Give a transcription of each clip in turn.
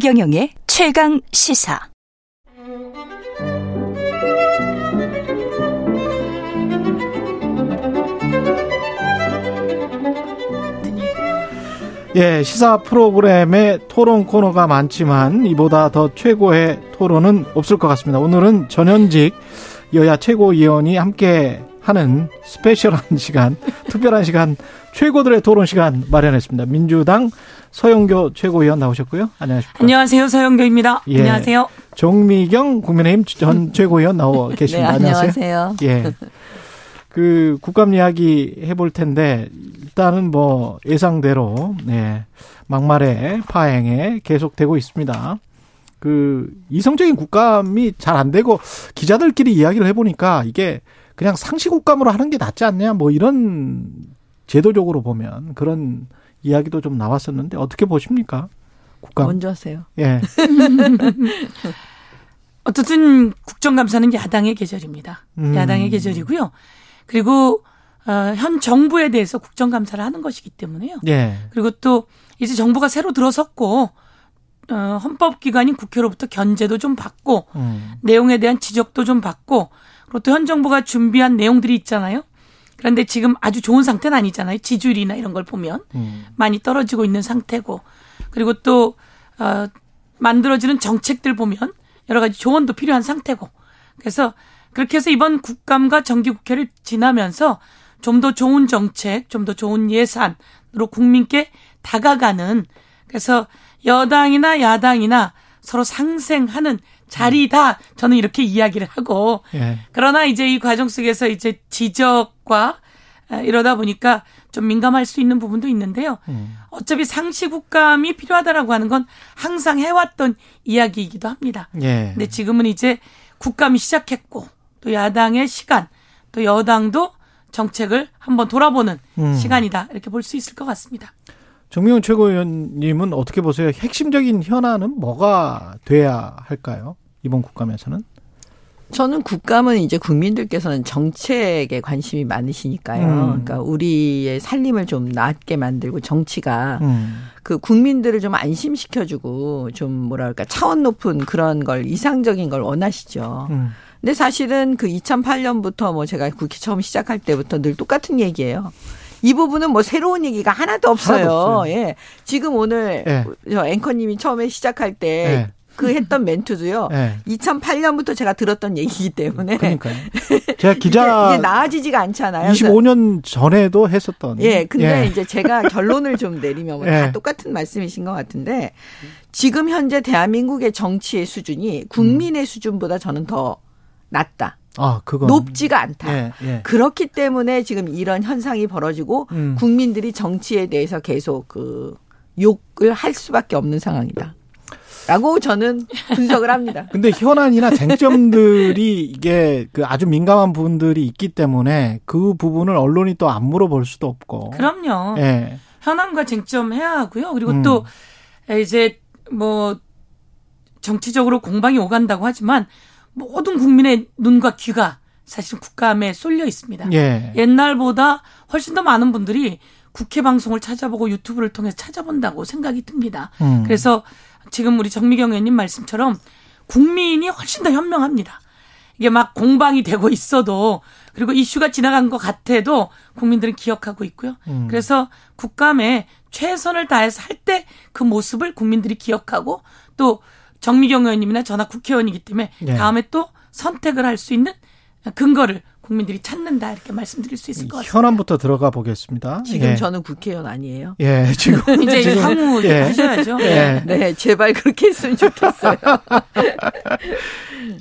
최경영의 최강 시사. 예, 시사 프로그램의 토론 코너가 많지만 이보다 더 최고의 토론은 없을 것 같습니다. 오늘은 전현직 여야 최고위원이 함께 하는 스페셜한 시간, 특별한 시간, 최고들의 토론 시간 마련했습니다. 민주당 서영교 최고위원 나오셨고요. 안녕하십니까. 안녕하세요. 서영교입니다. 예. 안녕하세요. 정미경 국민의힘 전 최고위원 나와 계십니다. 네, 안녕하세요. 예. 그 국감 이야기 해볼 텐데 일단은 뭐 예상대로 네, 막말에 파행에 계속되고 있습니다. 그 이성적인 국감이 잘 안 되고 기자들끼리 이야기를 해보니까 이게 그냥 상시 국감으로 하는 게 낫지 않냐 뭐 이런 제도적으로 보면 그런 이야기도 좀 나왔었는데 어떻게 보십니까? 국감. 먼저 하세요. 예. 어쨌든 국정감사는 야당의 계절입니다. 음. 야당의 계절이고요. 그리고 어, 현 정부에 대해서 국정감사를 하는 것이기 때문에요. 예. 그리고 또 이제 정부가 새로 들어섰고 어, 헌법기관인 국회로부터 견제도 좀 받고 음. 내용에 대한 지적도 좀 받고 그리고 또 현 정부가 준비한 내용들이 있잖아요. 그런데 지금 아주 좋은 상태는 아니잖아요. 지지율이나 이런 걸 보면 음. 많이 떨어지고 있는 상태고 그리고 또 어, 만들어지는 정책들 보면 여러 가지 조언도 필요한 상태고 그래서 그렇게 해서 이번 국감과 정기국회를 지나면서 좀 더 좋은 정책, 좀 더 좋은 예산으로 국민께 다가가는 그래서 여당이나 야당이나 서로 상생하는 자리다. 저는 이렇게 이야기를 하고 예. 그러나 이제 이 과정 속에서 이제 지적과 아, 이러다 보니까 좀 민감할 수 있는 부분도 있는데요. 음. 어차피 상시국감이 필요하다라고 하는 건 항상 해왔던 이야기이기도 합니다. 예. 근데 지금은 이제 국감이 시작했고 또 야당의 시간 또 여당도 정책을 한번 돌아보는 음. 시간이다 이렇게 볼 수 있을 것 같습니다. 정미훈 최고위원님은 어떻게 보세요? 핵심적인 현안은 뭐가 돼야 할까요? 이번 국감에서는? 저는 국감은 이제 국민들께서는 정책에 관심이 많으시니까요. 음. 그러니까 우리의 살림을 좀 낫게 만들고 정치가 음. 그 국민들을 좀 안심시켜주고 좀 뭐랄까 차원 높은 그런 걸 이상적인 걸 원하시죠. 음. 근데 사실은 그 2008년부터 뭐 제가 국회 처음 시작할 때부터 늘 똑같은 얘기예요. 이 부분은 뭐 새로운 얘기가 하나도 없어요. 하나도 없어요. 예. 지금 오늘 예. 저 앵커님이 처음에 시작할 때 예. 그 했던 멘트도요. 예. 2008년부터 제가 들었던 얘기이기 때문에 그러니까요. 제가 이게, 기자 이게 나아지지가 않잖아요. 그래서 25년 전에도 했었던. 예, 근데 예. 이제 제가 결론을 좀 내리면 예. 똑같은 말씀이신 것 같은데 지금 현재 대한민국의 정치의 수준이 국민의 수준보다 저는 더 낮다. 아, 그건 높지가 않다. 예, 예. 그렇기 때문에 지금 이런 현상이 벌어지고 음. 국민들이 정치에 대해서 계속 그 욕을 할 수밖에 없는 상황이다. 라고 저는 분석을 합니다. 근데 현안이나 쟁점들이 이게 그 아주 민감한 부분들이 있기 때문에 그 부분을 언론이 또 안 물어볼 수도 없고. 그럼요. 예. 현안과 쟁점 해야 하고요. 그리고 음. 또 이제 뭐 정치적으로 공방이 오간다고 하지만 모든 국민의 눈과 귀가 사실 국감에 쏠려 있습니다. 예. 옛날보다 훨씬 더 많은 분들이 국회 방송을 찾아보고 유튜브를 통해서 찾아본다고 생각이 듭니다. 음. 그래서 지금 우리 정미경 의원님 말씀처럼 국민이 훨씬 더 현명합니다. 이게 막 공방이 되고 있어도 그리고 이슈가 지나간 것 같아도 국민들은 기억하고 있고요. 음. 그래서 국감에 최선을 다해서 할 때 그 모습을 국민들이 기억하고 또 정미경 의원님이나 저나 국회의원이기 때문에 네. 다음에 또 선택을 할 수 있는 근거를 국민들이 찾는다 이렇게 말씀드릴 수 있을 것 같습니다. 현안부터 들어가 보겠습니다. 지금 예. 저는 국회의원 아니에요. 예, 지금 이제 지금 향후 예. 하셔야죠. 예. 네, 제발 그렇게 했으면 좋겠어요.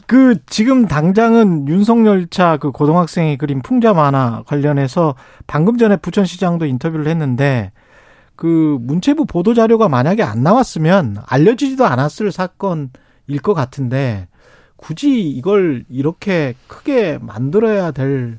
그 지금 당장은 윤석열 차그 고등학생이 그린 풍자 만화 관련해서 방금 전에 부천시장도 인터뷰를 했는데 그 문체부 보도 자료가 만약에 안 나왔으면 알려지지도 않았을 사건일 것 같은데 굳이 이걸 이렇게 크게 만들어야 될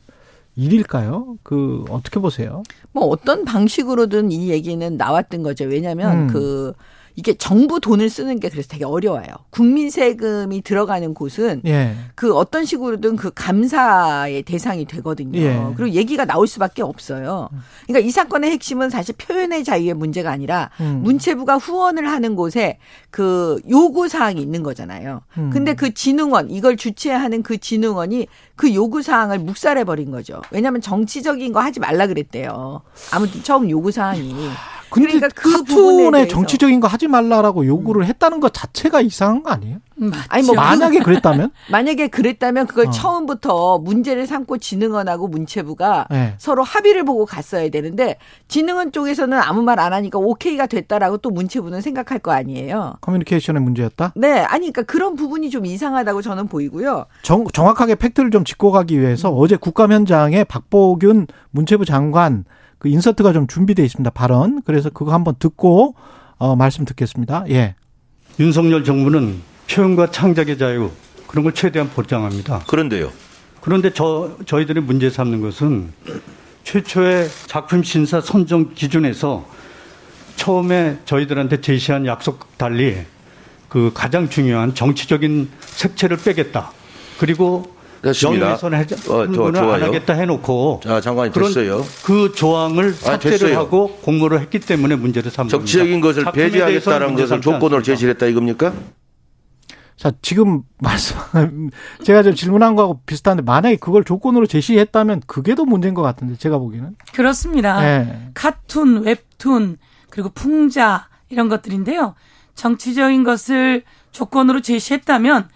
일일까요? 그 어떻게 보세요? 뭐 어떤 방식으로든 이 얘기는 나왔던 거죠. 왜냐하면 음. 그 이게 정부 돈을 쓰는 게 그래서 되게 어려워요. 국민 세금이 들어가는 곳은 예. 그 어떤 식으로든 그 감사의 대상이 되거든요. 예. 그리고 얘기가 나올 수밖에 없어요. 그러니까 이 사건의 핵심은 사실 표현의 자유의 문제가 아니라 음. 문체부가 후원을 하는 곳에 그 요구 사항이 있는 거잖아요. 음. 근데 그 진흥원 이걸 주최하는 그 진흥원이 그 요구 사항을 묵살해 버린 거죠. 왜냐하면 정치적인 거 하지 말라 그랬대요. 아무튼 처음 요구 사항이. 근데 그러니까 그 부분에 카툰에 대해서. 정치적인 거 하지 말라라고 요구를 했다는 것 자체가 이상한 거 아니에요? 맞죠. 아니, 뭐 만약에 그랬다면? 만약에 그랬다면 그걸 어. 처음부터 문제를 삼고 진흥원하고 문체부가 네. 서로 합의를 보고 갔어야 되는데 진흥원 쪽에서는 아무 말 안 하니까 오케이가 됐다라고 또 문체부는 생각할 거 아니에요. 커뮤니케이션의 문제였다? 네, 아니 그러니까 그런 부분이 좀 이상하다고 저는 보이고요. 정, 정확하게 팩트를 좀 짚고 가기 위해서 어제 국감 현장에 박보균 문체부 장관 그 인서트가 좀 준비되어 있습니다. 발언. 그래서 그거 한번 듣고 어, 말씀 듣겠습니다. 예. 윤석열 정부는 표현과 창작의 자유 그런 걸 최대한 보장합니다. 그런데요. 그런데 저 저희들이 문제 삼는 것은 최초의 작품 심사 선정 기준에서 처음에 저희들한테 제시한 약속 달리 그 가장 중요한 정치적인 색채를 빼겠다. 그리고 됐습니다. 영유훼손 하지 어, 안. 하겠다 해놓고 자, 그런 됐어요. 그 조항을 삭제를 됐어요. 하고 공모를 했기 때문에 문제를 삼는 정치적인. 것을 배제하겠다는 것을 조건으로 않습니다. 제시를 했다 이겁니까? 자, 지금 말씀, 제가 좀 질문한 거하고 비슷한데 만약에 그걸 조건으로 제시했다면 그게 더 문제인 것 같은데 제가 보기에는. 그렇습니다. 예. 카툰, 웹툰, 그리고 풍자 이런 것들인데요. 정치적인 것을 조건으로 제시했다면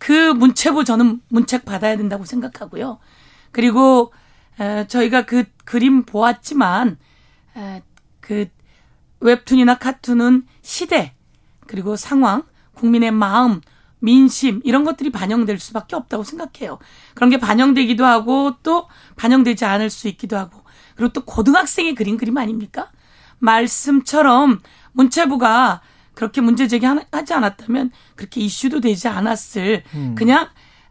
그 문체부 저는 문책 받아야 된다고 생각하고요. 그리고 에, 저희가 그 그림 보았지만 에, 그 웹툰이나 카툰은 시대 그리고 상황, 국민의 마음, 민심 이런 것들이 반영될 수밖에 없다고 생각해요. 그런 게 반영되기도 하고 또 반영되지 않을 수 있기도 하고 그리고 또 고등학생이 그린 그림 아닙니까? 말씀처럼 문체부가 그렇게 문제 제기하지 않았다면 그렇게 이슈도 되지 않았을 그냥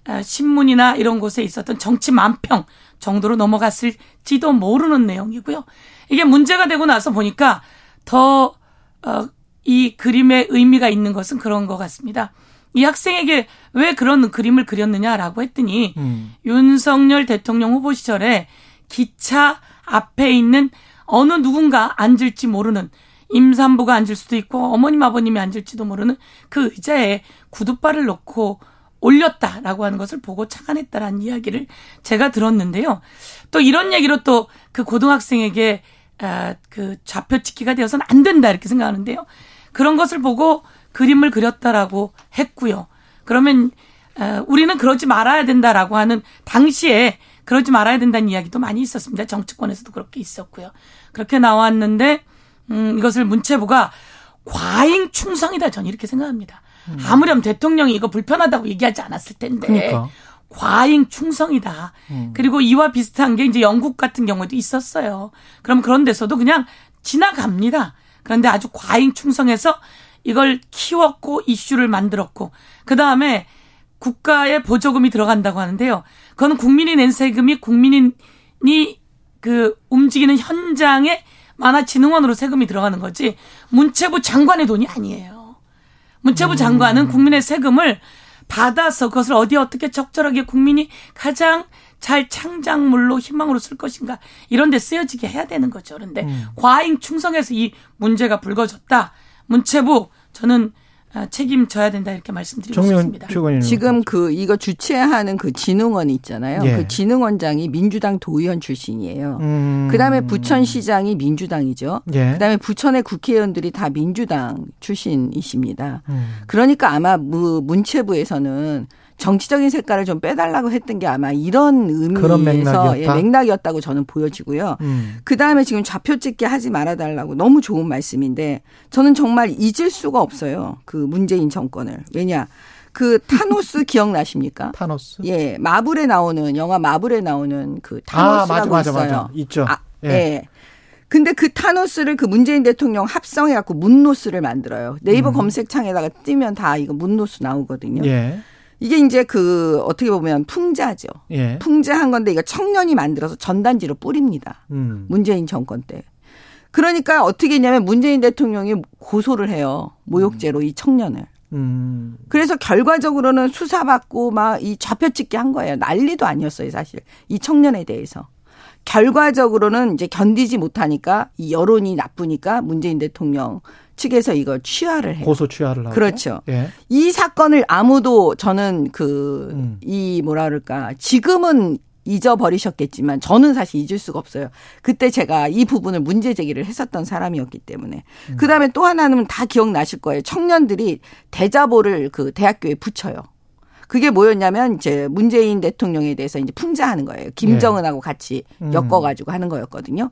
어, 신문이나 이런 곳에 있었던 정치 만평 정도로 넘어갔을지도 모르는 내용이고요. 이게 문제가 되고 나서 보니까 더, 어, 이 그림의 의미가 있는 것은 그런 것 같습니다. 이 학생에게 왜 그런 그림을 그렸느냐라고 했더니 음. 윤석열 대통령 후보 시절에 기차 앞에 있는 어느 누군가 앉을지 모르는 임산부가 앉을 수도 있고 어머님 아버님이 앉을지도 모르는 그 의자에 구두발을 놓고 올렸다라고 하는 것을 보고 착안했다라는 이야기를 제가 들었는데요. 또 이런 얘기로 또 그 고등학생에게 아, 그 좌표 찍기가 되어서는 안 된다 이렇게 생각하는데요. 그런 것을 보고 그림을 그렸다라고 했고요. 그러면 어, 우리는 그러지 말아야 된다라고 하는 당시에 그러지 말아야 된다는 이야기도 많이 있었습니다. 정치권에서도 그렇게 있었고요. 그렇게 나왔는데 음, 이것을 문체부가 과잉 충성이다 저는 이렇게 생각합니다. 아무렴 대통령이 이거 불편하다고 얘기하지 않았을 텐데 그러니까. 과잉 충성이다. 그리고 이와 비슷한 게 이제 영국 같은 경우도 있었어요. 그럼 그런 데서도 그냥 지나갑니다. 그런데 아주 과잉 충성해서 이걸 키웠고 이슈를 만들었고 그 다음에 국가에 보조금이 들어간다고 하는데요. 그건 국민이 낸 세금이 국민이 그 움직이는 현장에 만화진흥원으로 세금이 들어가는 거지 문체부 장관의 돈이 아니에요. 문체부 장관은 국민의 세금을 받아서 그것을 어디에 어떻게 적절하게 국민이 가장 잘 창작물로 희망으로 쓸 것인가 이런 데 쓰여지게 해야 되는 거죠. 그런데 과잉 충성해서 이 문제가 불거졌다. 문체부 저는 아, 책임져야 된다 이렇게 말씀드리고 싶습니다. 지금 그 이거 주최하는 그 진흥원 있잖아요. 예. 그 진흥원장이 민주당 도의원 출신이에요. 음. 그다음에 부천시장이 민주당이죠. 예. 그다음에 부천의 국회의원들이 다 민주당 출신이십니다. 음. 그러니까 아마 무- 문체부에서는 정치적인 색깔을 좀 빼달라고 했던 게 아마 이런 의미에서 맥락이었다? 예, 맥락이었다고 저는 보여지고요. 음. 그 다음에 지금 좌표 찍게 하지 말아달라고 너무 좋은 말씀인데 저는 정말 잊을 수가 없어요. 그 문재인 정권을. 왜냐. 그 타노스 기억나십니까? 타노스. 예, 마블에 나오는 영화 마블에 나오는 그 아, 타노스라고 맞아, 맞아, 있어요. 맞아. 있죠. 아, 예. 예. 근데 그 타노스를 그 문재인 대통령 합성해갖고 문노스를 만들어요. 네이버 검색창에다가 뜨면 다 이거 문노스 나오거든요. 음. 예. 이게 이제 그 어떻게 보면 풍자죠. 예. 풍자한 건데 이거 청년이 만들어서 전단지로 뿌립니다. 음. 문재인 정권 때. 그러니까 어떻게 했냐면 문재인 대통령이 고소를 해요. 모욕죄로 이 청년을. 음. 그래서 결과적으로는 수사받고 막 이 좌표찍기 한 거예요. 난리도 아니었어요, 사실. 이 청년에 대해서. 결과적으로는 이제 견디지 못하니까 이 여론이 나쁘니까 문재인 대통령 측에서 이걸 취하를 해요. 고소 취하를 하고. 그렇죠. 예. 이 사건을 아무도 저는 그, 음. 이 뭐라 그럴까. 지금은 잊어버리셨겠지만 저는 사실 잊을 수가 없어요. 그때 제가 이 부분을 문제 제기를 했었던 사람이었기 때문에. 음. 그 다음에 또 하나는 다 기억나실 거예요. 청년들이 대자보를 그 대학교에 붙여요. 그게 뭐였냐면 이제 문재인 대통령에 대해서 이제 풍자하는 거예요. 김정은하고 같이 음. 엮어가지고 하는 거였거든요.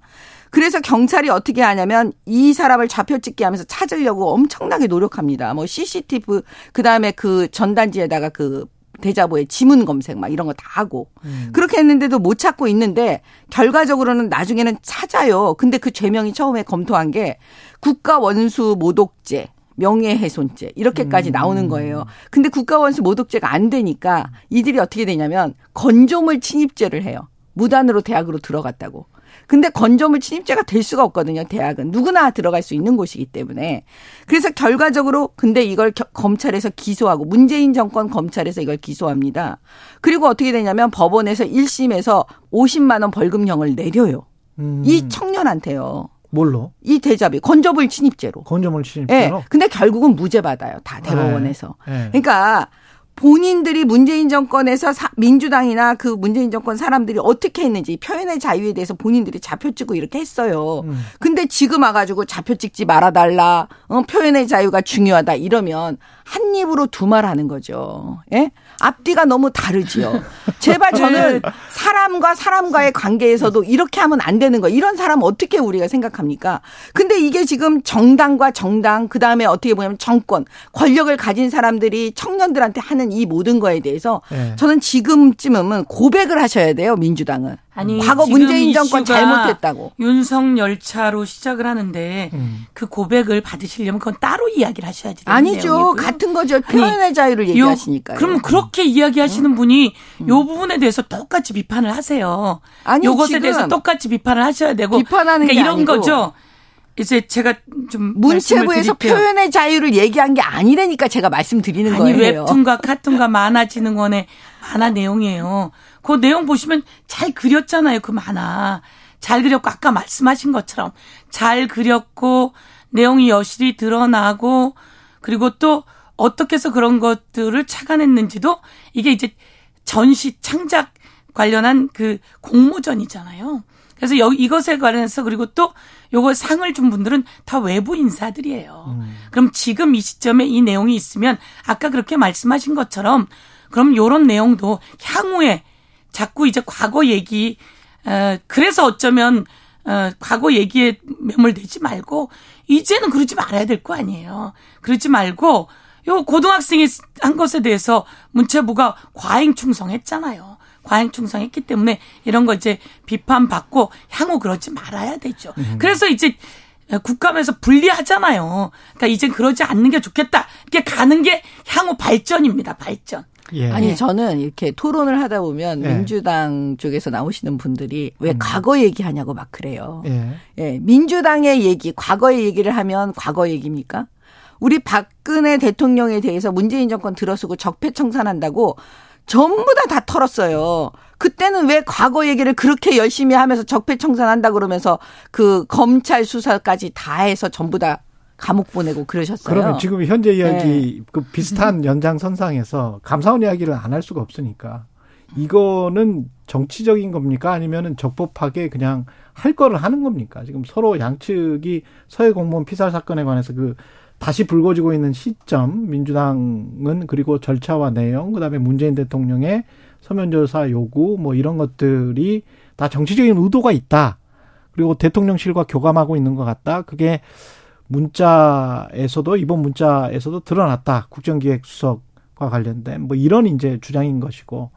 그래서 경찰이 어떻게 하냐면 이 사람을 좌표 찍게 하면서 찾으려고 엄청나게 노력합니다. 뭐 CCTV 그 다음에 그 전단지에다가 그 대자보에 지문 검색 막 이런 거 다 하고 그렇게 했는데도 못 찾고 있는데 결과적으로는 나중에는 찾아요. 근데 그 죄명이 처음에 검토한 게 국가 원수 모독죄 명예훼손죄 이렇게까지 나오는 거예요. 근데 국가원수 모독죄가 안 되니까 이들이 어떻게 되냐면 건조물 침입죄를 해요. 무단으로 대학으로 들어갔다고. 근데 건조물 침입죄가 될 수가 없거든요. 대학은 누구나 들어갈 수 있는 곳이기 때문에 그래서 결과적으로 근데 이걸 겨- 검찰에서 기소하고 문재인 정권 검찰에서 이걸 기소합니다. 그리고 어떻게 되냐면 법원에서 1심에서 50만 원 벌금형을 내려요. 음. 이 청년한테요. 뭘로? 이 대자비 건조물 침입죄로. 건조물 예. 침입죄로. 근데 결국은 무죄 받아요. 다 대법원에서. 예. 그러니까 본인들이 문재인 정권에서 사- 민주당이나 그 문재인 정권 사람들이 어떻게 했는지 표현의 자유에 대해서 본인들이 좌표 찍고 이렇게 했어요. 음. 근데 지금 와가지고 좌표 찍지 말아달라. 어, 표현의 자유가 중요하다. 이러면 한 입으로 두 말 하는 거죠. 예? 앞뒤가 너무 다르지요. 제발 저는 사람과 사람과의 관계에서도 이렇게 하면 안 되는 거. 이런 사람 어떻게 우리가 생각합니까? 근데 이게 지금 정당과 정당, 그 다음에 어떻게 보면 정권, 권력을 가진 사람들이 청년들한테 하는 이 모든 거에 대해서 예. 저는 지금쯤은 고백을 하셔야 돼요, 민주당은. 아니 과거 문재인 정권 잘못했다고. 윤석 열 차로 시작을 하는데 음. 그 고백을 받으시려면 그건 따로 이야기를 하셔야지. 아니죠. 내용이고요. 같은 거죠. 표현의 자유를 요- 얘기하시니까요. 음. 그럼 그렇게 이야기하시는 분이 요 부분에 대해서 똑같이 비판을 하세요. 아니, 요것에 대해서 똑같이 비판을 하셔야 되고. 비판하는 그러니까 게 이런 아니고 거죠. 이제 제가 좀 문체부에서. 표현의 자유를 얘기한 게 아니라니까 제가 말씀드리는 아니 거예요. 웹툰과 카툰과 만화진흥원의 만화 내용이에요. 그 내용 보시면 잘 그렸잖아요. 그 만화 잘 그렸고 아까 말씀하신 것처럼 잘 그렸고 내용이 여실히 드러나고 그리고 또 어떻게 해서 그런 것들을 착안했는지도 이게 이제 전시 창작 관련한 그 공모전이잖아요. 그래서 여 이것에 관련해서 그리고 또 요거 상을 준 분들은 다 외부 인사들이에요. 그럼 지금 이 시점에 이 내용이 있으면 아까 그렇게 말씀하신 것처럼 그럼 요런 내용도 향후에 자꾸 이제 과거 얘기 어 그래서 어쩌면 어 과거 얘기에 매몰되지 말고 이제는 그러지 말아야 될 거 아니에요. 그러지 말고 요 고등학생이 한 것에 대해서 문체부가 과잉 충성했잖아요. 과잉 충성했기 때문에 이런 거 이제 비판받고 향후 그러지 말아야 되죠. 그래서 이제 국감에서 분리하잖아요. 그러니까 이제 그러지 않는 게 좋겠다. 이렇게 가는 게 향후 발전입니다. 발전. 예. 아니 저는 이렇게 토론을 하다 보면 예. 민주당 쪽에서 나오시는 분들이 왜 과거 얘기하냐고 막 그래요. 예. 예, 민주당의 얘기, 과거의 얘기를 하면 과거 얘기입니까? 우리 박근혜 대통령에 대해서 문재인 정권 들어서고 적폐청산한다고 전부 다다 털었어요. 그때는 왜 과거 얘기를 그렇게 열심히 하면서 적폐청산한다 그러면서 그 검찰 수사까지 다 해서 전부 다 감옥 보내고 그러셨어요. 그러면 지금 현재 이야기 네. 그 비슷한 연장선상에서 감사원 이야기를 안 할 수가 없으니까 이거는 정치적인 겁니까 아니면은 적법하게 그냥 할 거를 하는 겁니까? 지금 서로 양측이 서해 공무원 피살 사건에 관해서 그 다시 불거지고 있는 시점 민주당은 그리고 절차와 내용 그다음에 문재인 대통령의 서면 조사 요구 뭐 이런 것들이 다 정치적인 의도가 있다. 그리고 대통령실과 교감하고 있는 것 같다. 그게 문자에서도 이번 문자에서도 드러났다. 국정기획수석과 관련된 뭐 이런 이제 주장인 것이고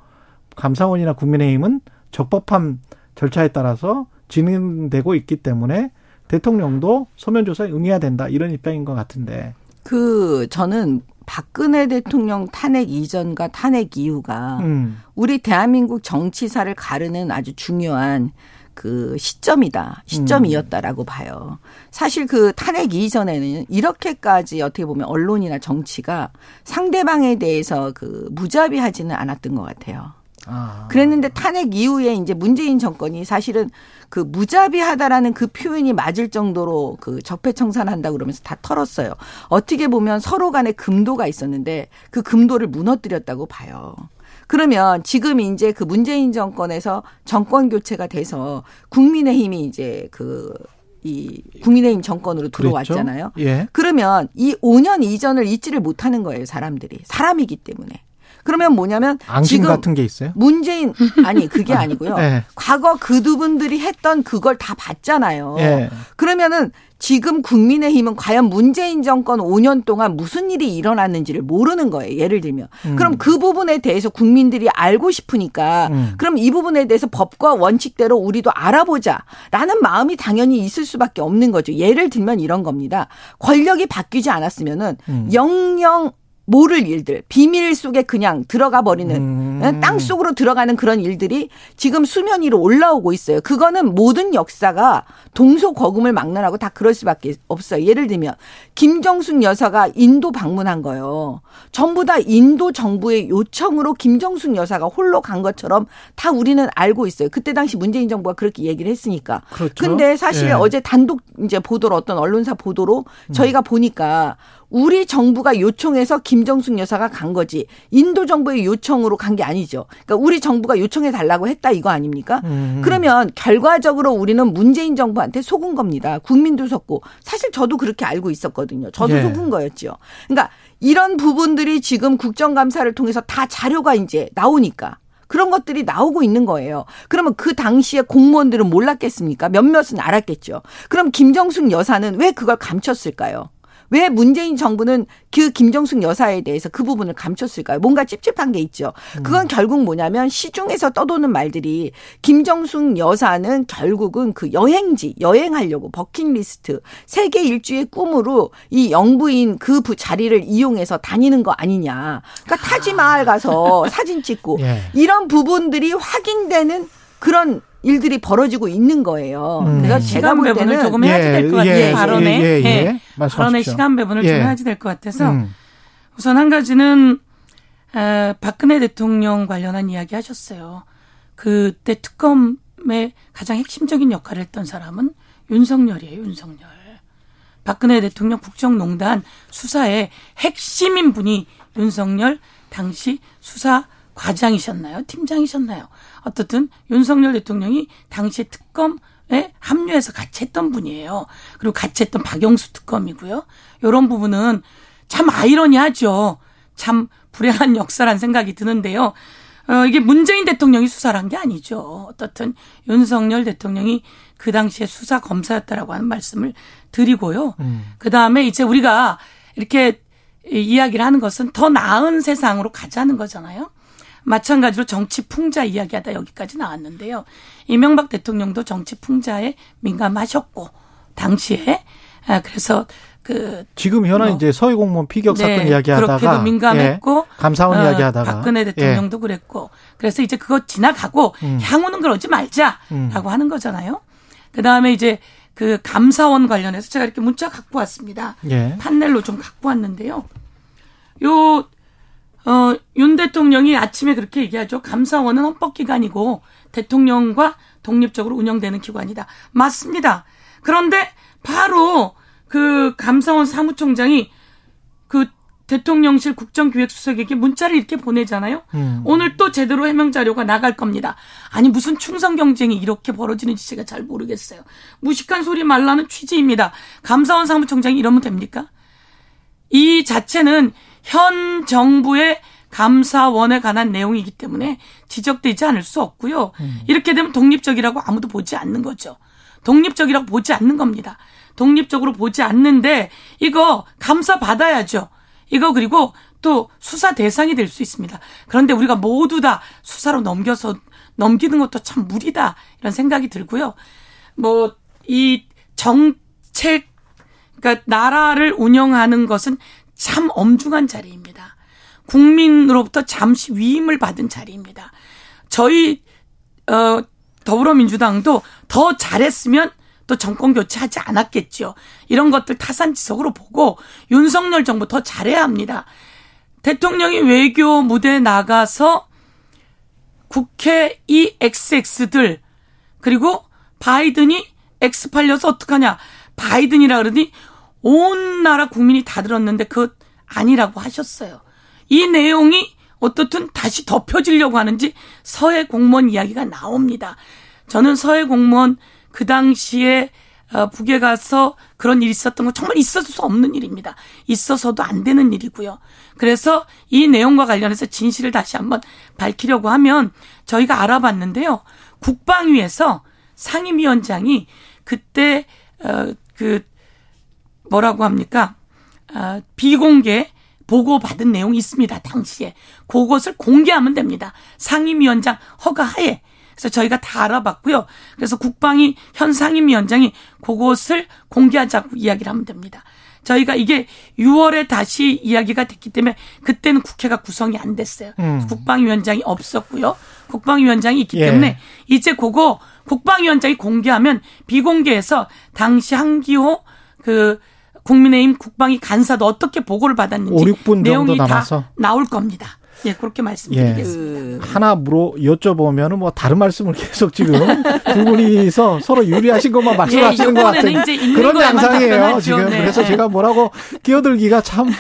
감사원이나 국민의힘은 적법한 절차에 따라서 진행되고 있기 때문에 대통령도 서면 조사에 응해야 된다 이런 입장인 것 같은데. 그 저는 박근혜 대통령 탄핵 이전과 탄핵 이후가 음. 우리 대한민국 정치사를 가르는 아주 중요한 그 시점이다. 시점이었다라고 봐요. 사실 그 탄핵 이전에는 이렇게까지 어떻게 보면 언론이나 정치가 상대방에 대해서 그 무자비하지는 않았던 것 같아요. 아. 그랬는데 탄핵 이후에 이제 문재인 정권이 사실은 그 무자비하다라는 그 표현이 맞을 정도로 그 적폐청산한다 그러면서 다 털었어요. 어떻게 보면 서로 간에 금도가 있었는데 그 금도를 무너뜨렸다고 봐요. 그러면 지금 이제 그 문재인 정권에서 정권 교체가 돼서 국민의힘이 이제 그이 국민의힘 정권으로 들어왔잖아요. 예. 그러면 이 5년 이전을 잊지를 못하는 거예요, 사람들이. 사람이기 때문에. 그러면 뭐냐면 지금 같은 게 있어요? 문재인 아니 그게 아니고요. 예. 과거 그두 분들이 했던 그걸 다 봤잖아요. 예. 그러면은 지금 국민의힘은 과연 문재인 정권 5년 동안 무슨 일이 일어났는지를 모르는 거예요. 예를 들면. 그럼 그 부분에 대해서 국민들이 알고 싶으니까 음. 그럼 이 부분에 대해서 법과 원칙대로 우리도 알아보자 라는 마음이 당연히 있을 수밖에 없는 거죠. 예를 들면 이런 겁니다. 권력이 바뀌지 않았으면은 음. 영영 모를 일들, 비밀 속에 그냥 들어가 버리는 음. 땅 속으로 들어가는 그런 일들이 지금 수면 위로 올라오고 있어요. 그거는 모든 역사가 동서 거금을 막론하고 다 그럴 수밖에 없어요. 예를 들면 김정숙 여사가 인도 방문한 거요. 전부 다 인도 정부의 요청으로 김정숙 여사가 홀로 간 것처럼 다 우리는 알고 있어요. 그때 당시 문재인 정부가 그렇게 얘기를 했으니까. 그렇죠. 근데 사실 예. 어제 단독 이제 보도로 어떤 언론사 보도로 저희가 보니까 우리 정부가 요청해서 김정숙 여사가 간 거지 인도 정부의 요청으로 간 게 아니죠. 그러니까 우리 정부가 요청해 달라고 했다 이거 아닙니까? 음. 그러면 결과적으로 우리는 문재인 정부한테 속은 겁니다. 국민도 속고 사실 저도 그렇게 알고 있었거든요. 저도 예. 속은 거였죠. 그러니까 이런 부분들이 지금 국정감사를 통해서 다 자료가 이제 나오니까 그런 것들이 나오고 있는 거예요. 그러면 그 당시에 공무원들은 몰랐겠습니까? 몇몇은 알았겠죠. 그럼 김정숙 여사는 왜 그걸 감췄을까요? 왜 문재인 정부는 그 김정숙 여사에 대해서 그 부분을 감췄을까요? 뭔가 찝찝한 게 있죠. 그건 결국 뭐냐면 시중에서 떠도는 말들이 김정숙 여사는 결국은 그 여행지, 여행하려고 버킷리스트, 세계 일주의 꿈으로 이 영부인 그 부- 자리를 이용해서 다니는 거 아니냐. 그러니까 타지마을 가서 사진 찍고 예. 이런 부분들이 확인되는 그런 일들이 벌어지고 있는 거예요. 음. 그래서 제가 시간 볼 배분을 때는 조금 해야지 될것 같아요. 예, 발언에. 예, 예, 예. 예. 발언의. 시간 배분을 좀 예. 해야지 될 것 같아서 음. 우선 한 가지는 에, 박근혜 대통령 관련한 이야기 하셨어요. 그때 특검의 가장 핵심적인 역할을 했던 사람은 윤석열이에요. 윤석열. 박근혜 대통령 국정농단 수사의 핵심인 분이 윤석열 당시 수사 과장이셨나요? 팀장이셨나요? 어떻든 윤석열 대통령이 당시 특검 에 합류해서 같이 했던 분이에요. 그리고 같이 했던 박영수 특검이고요. 이런 부분은 참 아이러니하죠. 참 불행한 역사란 생각이 드는데요. 어, 이게 문재인 대통령이 수사를 한 게 아니죠. 어떻든 윤석열 대통령이 그 당시에 수사 검사였다라고 하는 말씀을 드리고요. 그 다음에 이제 우리가 이렇게 이- 이야기를 하는 것은 더 나은 세상으로 가자는 거잖아요. 마찬가지로 정치 풍자 이야기하다 여기까지 나왔는데요. 이명박 대통령도 정치 풍자에 민감하셨고 당시에 아, 그래서 그 지금 현안 뭐. 이제 서해 공무원 피격 네, 사건 이야기하다가 그렇게도 민감했고 예, 감사원 어, 이야기하다가 박근혜 대통령도 그랬고 그래서 이제 그거 지나가고 향후는 그러지 말자라고 음. 하는 거잖아요. 그 다음에 이제 그 감사원 관련해서 제가 이렇게 문자 갖고 왔습니다. 예. 판넬로 좀 갖고 왔는데요. 요, 어, 윤 대통령이 아침에 그렇게 얘기하죠. 감사원은 헌법기관이고 대통령과 독립적으로 운영되는 기관이다. 맞습니다. 그런데 바로 그 감사원 사무총장이 그 대통령실 국정기획수석에게 문자를 이렇게 보내잖아요. 음. 오늘 또 제대로 해명 자료가 나갈 겁니다. 아니 무슨 충성 경쟁이 이렇게 벌어지는지 제가 잘 모르겠어요. 무식한 소리 말라는 취지입니다. 감사원 사무총장이 이러면 됩니까? 이 자체는 현 정부의 감사원에 관한 내용이기 때문에 지적되지 않을 수 없고요. 이렇게 되면 독립적이라고 아무도 보지 않는 거죠. 독립적이라고 보지 않는 겁니다. 독립적으로 보지 않는데 이거 감사 받아야죠. 이거 그리고 또 수사 대상이 될 수 있습니다. 그런데 우리가 모두 다 수사로 넘겨서 넘기는 것도 참 무리다 이런 생각이 들고요. 뭐 이 정책 그러니까 나라를 운영하는 것은 참 엄중한 자리입니다. 국민으로부터 잠시 위임을 받은 자리입니다. 저희 어 더불어민주당도 더 잘했으면 또 정권 교체하지 않았겠죠. 이런 것들 타산지석으로 보고 윤석열 정부 더 잘해야 합니다. 대통령이 외교 무대에 나가서 국회 이 XX들 그리고 바이든이 X 팔려서 어떡하냐. 바이든이라 그러니 온 나라 국민이 다 들었는데 그 아니라고 하셨어요. 이 내용이 어떻든 다시 덮여지려고 하는지 서해 공무원 이야기가 나옵니다. 저는 서해 공무원 그 당시에 어, 북에 가서 그런 일이 있었던 건 정말 있었을 수 없는 일입니다. 있어서도 안 되는 일이고요. 그래서 이 내용과 관련해서 진실을 다시 한번 밝히려고 하면 저희가 알아봤는데요. 국방위에서 상임위원장이 그때 어그 뭐라고 합니까? 어, 비공개 보고 받은 내용이 있습니다. 당시에 그것을 공개하면 됩니다. 상임위원장 허가 하에 그래서 저희가 다 알아봤고요. 그래서 국방위 현 상임위원장이 그것을 공개하자고 이야기를 하면 됩니다. 저희가 이게 6월에 다시 이야기가 됐기 때문에 그때는 국회가 구성이 안 됐어요. 음. 국방위원장이 없었고요. 국방위원장이 있기 예. 때문에 이제 그거 국방위원장이 공개하면 비공개해서 당시 한기호 그 국민의힘 국방위 간사도 어떻게 보고를 받았는지 5, 6분 정도 내용이 남아서? 다 나올 겁니다. 예, 그렇게 말씀드리겠습니다. 그 하나 물어 여쭤보면은 뭐 다른 말씀을 계속 지금 두 분이서 서로 유리하신 것만 말씀하시는 것 같아요. 이제 있는 그런 양상이에요. 지금. 네. 그래서 네. 제가 뭐라고 끼어들기가 참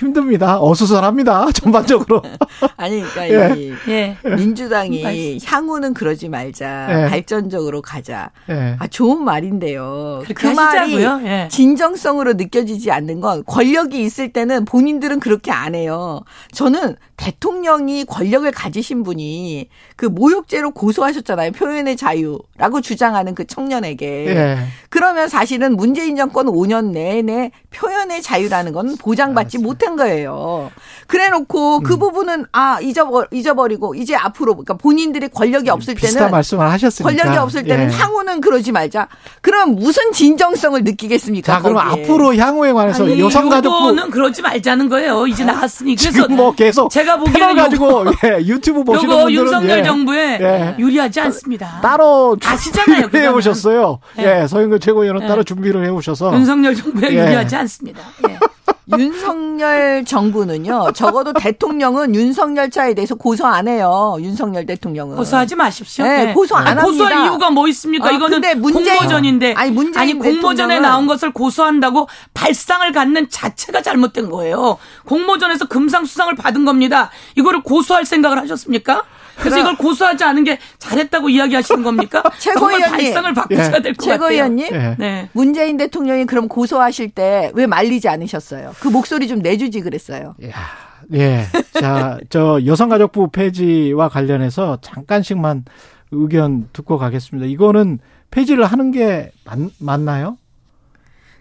힘듭니다. 어수선합니다. 전반적으로. 아니 그러니까 예. 이 예. 민주당이 향후는 그러지 말자 예. 발전적으로 가자. 예. 아 좋은 말인데요. 그 말이 하시자고요. 예. 진정성으로 느껴지지 않는 건 권력이 있을 때는 본인들은 그렇게 안 해요. 저는 대통령이 권력을 가지신 분이 그 모욕죄로 고소하셨잖아요. 표현의 자유라고 주장하는 그 청년에게. 예. 그러면 사실은 문재인 정권 5년 내내 표현의 자유라는 건 보장받지 못한 거예요. 그래 놓고 음. 그 부분은 아, 잊어버, 잊어버리고 이제 앞으로 그러니까 본인들이 권력이 없을 비슷한 때는 말씀을 하셨으니까. 권력이 없을 때는 예. 향후는 그러지 말자. 그럼 무슨 진정성을 느끼겠습니까? 자, 그럼 거기에. 앞으로 향후에 관해서 아니, 여성가족부 요거는 그러지 말자는 거예요. 이제 나왔으니. 그래서 지금 뭐 계속 제가 보기에는 가지고 예, 유튜브 보시는 요거 분들은 윤석열 예. 정부에 예. 유리하지 않습니다. 따로 아시잖아요, 준비해 그거는. 오셨어요. 예. 예, 서영근 최고위원은 예. 따로 준비를 해 오셔서 윤석열 정부에 예. 유리하지 않습니다. 예. 윤석열 정부는요. 적어도 대통령은 윤석열 차에 대해서 고소 안 해요. 윤석열 대통령은. 고소하지 마십시오. 네, 고소 안 아니, 고소할 합니다. 이유가 뭐 있습니까? 아, 이거는 문재인- 공모전인데 아니, 문재인 공모전에 대통령은- 나온 것을 고소한다고 발상을 갖는 자체가 잘못된 거예요. 공모전에서 금상 수상을 받은 겁니다. 이거를 고소할 생각을 하셨습니까? 그래서 이걸 고소하지 않은 게 잘했다고 이야기하시는 겁니까? 최고위원님. 발상을 바꾸셔야 예. 될것 같아요. 최고위원님. 예. 네. 문재인 대통령이 그럼 고소하실 때 왜 말리지 않으셨어요? 그 목소리 좀 내주지 그랬어요. 예. 자, 저 여성가족부 폐지와 관련해서 잠깐씩만 의견 듣고 가겠습니다. 이거는 폐지를 하는 게 맞, 맞나요?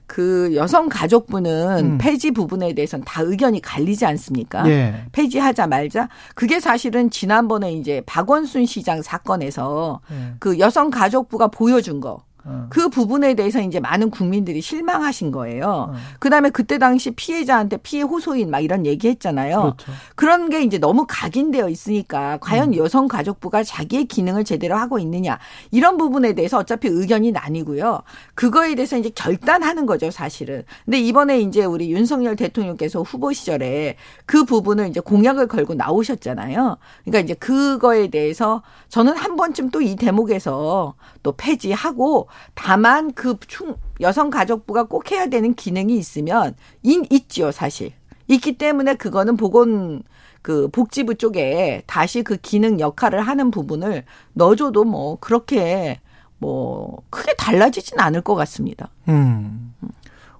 그 여성 가족부는 음. 폐지 부분에 대해서는 다 의견이 갈리지 않습니까? 예. 폐지하자 말자. 그게 사실은 지난번에 이제 박원순 시장 사건에서 예. 그 여성 가족부가 보여준 거. 어. 그 부분에 대해서 이제 많은 국민들이 실망하신 거예요. 어. 그 다음에 그때 당시 피해자한테 피해 호소인 막 이런 얘기 했잖아요. 그렇죠. 그런 게 이제 너무 각인되어 있으니까 음. 과연 여성가족부가 자기의 기능을 제대로 하고 있느냐 이런 부분에 대해서 어차피 의견이 나뉘고요. 그거에 대해서 이제 결단하는 거죠, 사실은. 근데 이번에 이제 우리 윤석열 대통령께서 후보 시절에 그 부분을 이제 공약을 걸고 나오셨잖아요. 그러니까 이제 그거에 대해서 저는 한 번쯤 또 이 대목에서 또 폐지하고 다만 그 충, 여성가족부가 꼭 해야 되는 기능이 있으면 인, 있지요, 사실. 있기 때문에 그거는 보건 그 복지부 쪽에 다시 그 기능 역할을 하는 부분을 넣어줘도 뭐 그렇게 뭐 크게 달라지진 않을 것 같습니다. 음.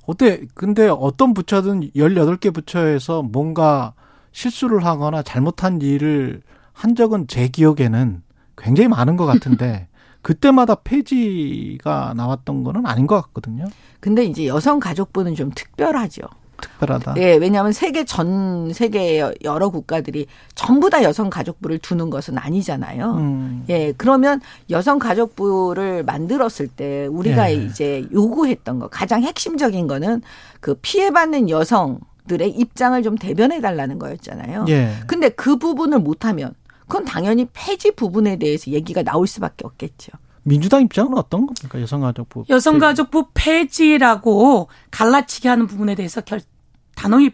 어때? 근데 어떤 부처든 18개 부처에서 뭔가 실수를 하거나 잘못한 일을 한 적은 제 기억에는 굉장히 많은 것 같은데 그때마다 폐지가 나왔던 거는 아닌 것 같거든요. 근데 이제 여성 가족부는 좀 특별하죠. 특별하다. 예, 왜냐하면 세계 전 세계의 여러 국가들이 전부 다 여성 가족부를 두는 것은 아니잖아요. 음. 예, 그러면 여성 가족부를 만들었을 때 우리가 예. 이제 요구했던 거 가장 핵심적인 거는 그 피해받는 여성 들의 입장을 좀 대변해 달라는 거였잖아요. 예. 근데 그 부분을 못하면 그건 당연히 폐지 부분에 대해서 얘기가 나올 수밖에 없겠죠. 민주당 입장은 어떤 겁니까? 여성가족부. 여성가족부 폐지라고 갈라치기 하는 부분에 대해서 결, 단호히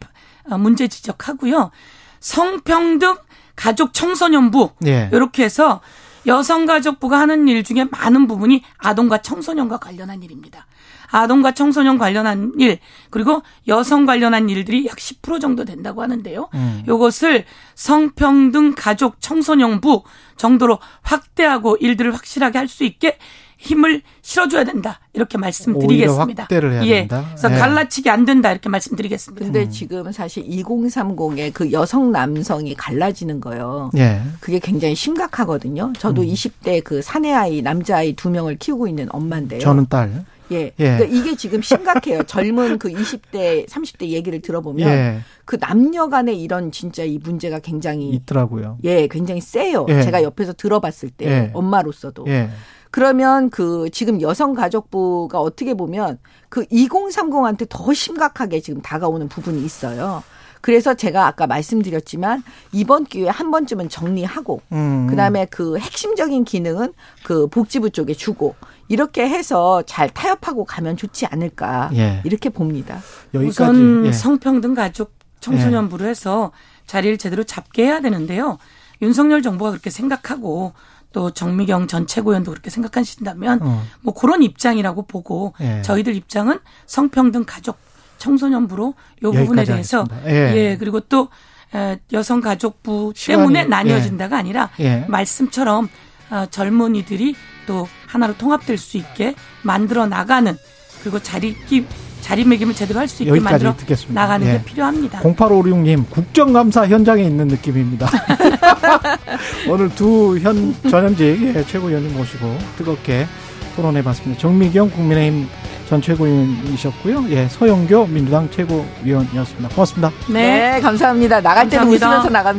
어, 문제 지적하고요. 성평등 가족 청소년부 예. 이렇게 해서 여성가족부가 하는 일 중에 많은 부분이 아동과 청소년과 관련한 일입니다. 아동과 청소년 관련한 일 그리고 여성 관련한 일들이 약 10% 정도 된다고 하는데요. 음. 요것을 성평등 가족 청소년부 정도로 확대하고 일들을 확실하게 할 수 있게 힘을 실어줘야 된다 이렇게 말씀드리겠습니다. 오히려 확대를 해야 예. 된다. 그래서 예. 갈라치기 안 된다 이렇게 말씀드리겠습니다. 근데 지금 사실 2030의 그 여성 남성이 갈라지는 거요. 예. 그게 굉장히 심각하거든요. 저도 음. 20대 그 사내 아이 남자 아이 두 명을 키우고 있는 엄마인데요. 저는 딸. 예. 예. 그러니까 이게 지금 심각해요. 젊은 그 20대, 30대 얘기를 들어보면 예. 그 남녀 간의 이런 진짜 이 문제가 굉장히 있더라고요. 예, 굉장히 세요. 예. 제가 옆에서 들어봤을 때 예. 엄마로서도. 예. 그러면 그 지금 여성가족부가 어떻게 보면 그 2030한테 더 심각하게 지금 다가오는 부분이 있어요. 그래서 제가 아까 말씀드렸지만 이번 기회에 한 번쯤은 정리하고 음. 그다음에 그 핵심적인 기능은 그 복지부 쪽에 주고 이렇게 해서 잘 타협하고 가면 좋지 않을까 예. 이렇게 봅니다. 여기까지. 우선 예. 성평등 가족 청소년부로 해서 자리를 제대로 잡게 해야 되는데요. 윤석열 정부가 그렇게 생각하고 또 정미경 전 최고위원도 그렇게 생각하신다면 어. 뭐 그런 입장이라고 보고 예. 저희들 입장은 성평등 가족 청소년부로 요 부분에 대해서. 예. 예. 그리고 또 에, 여성가족부 때문에 예. 나뉘어진다가 아니라 예. 말씀처럼 어, 젊은이들이 또 하나로 통합될 수 있게 만들어 나가는 그리고 자리 끼 자리매김을 제대로 할 수 있게 만들어 듣겠습니다. 나가는 예. 게 필요합니다. 0856님 국정감사 현장에 있는 느낌입니다. 오늘 두 현 전현직 예, 최고위원님 모시고 뜨겁게 토론해봤습니다. 정미경 국민의힘 전 최고위원이셨고요. 예, 서영교 민주당 최고위원이었습니다. 고맙습니다. 네. 감사합니다. 나갈 때는 감사합니다. 웃으면서 나갑니다.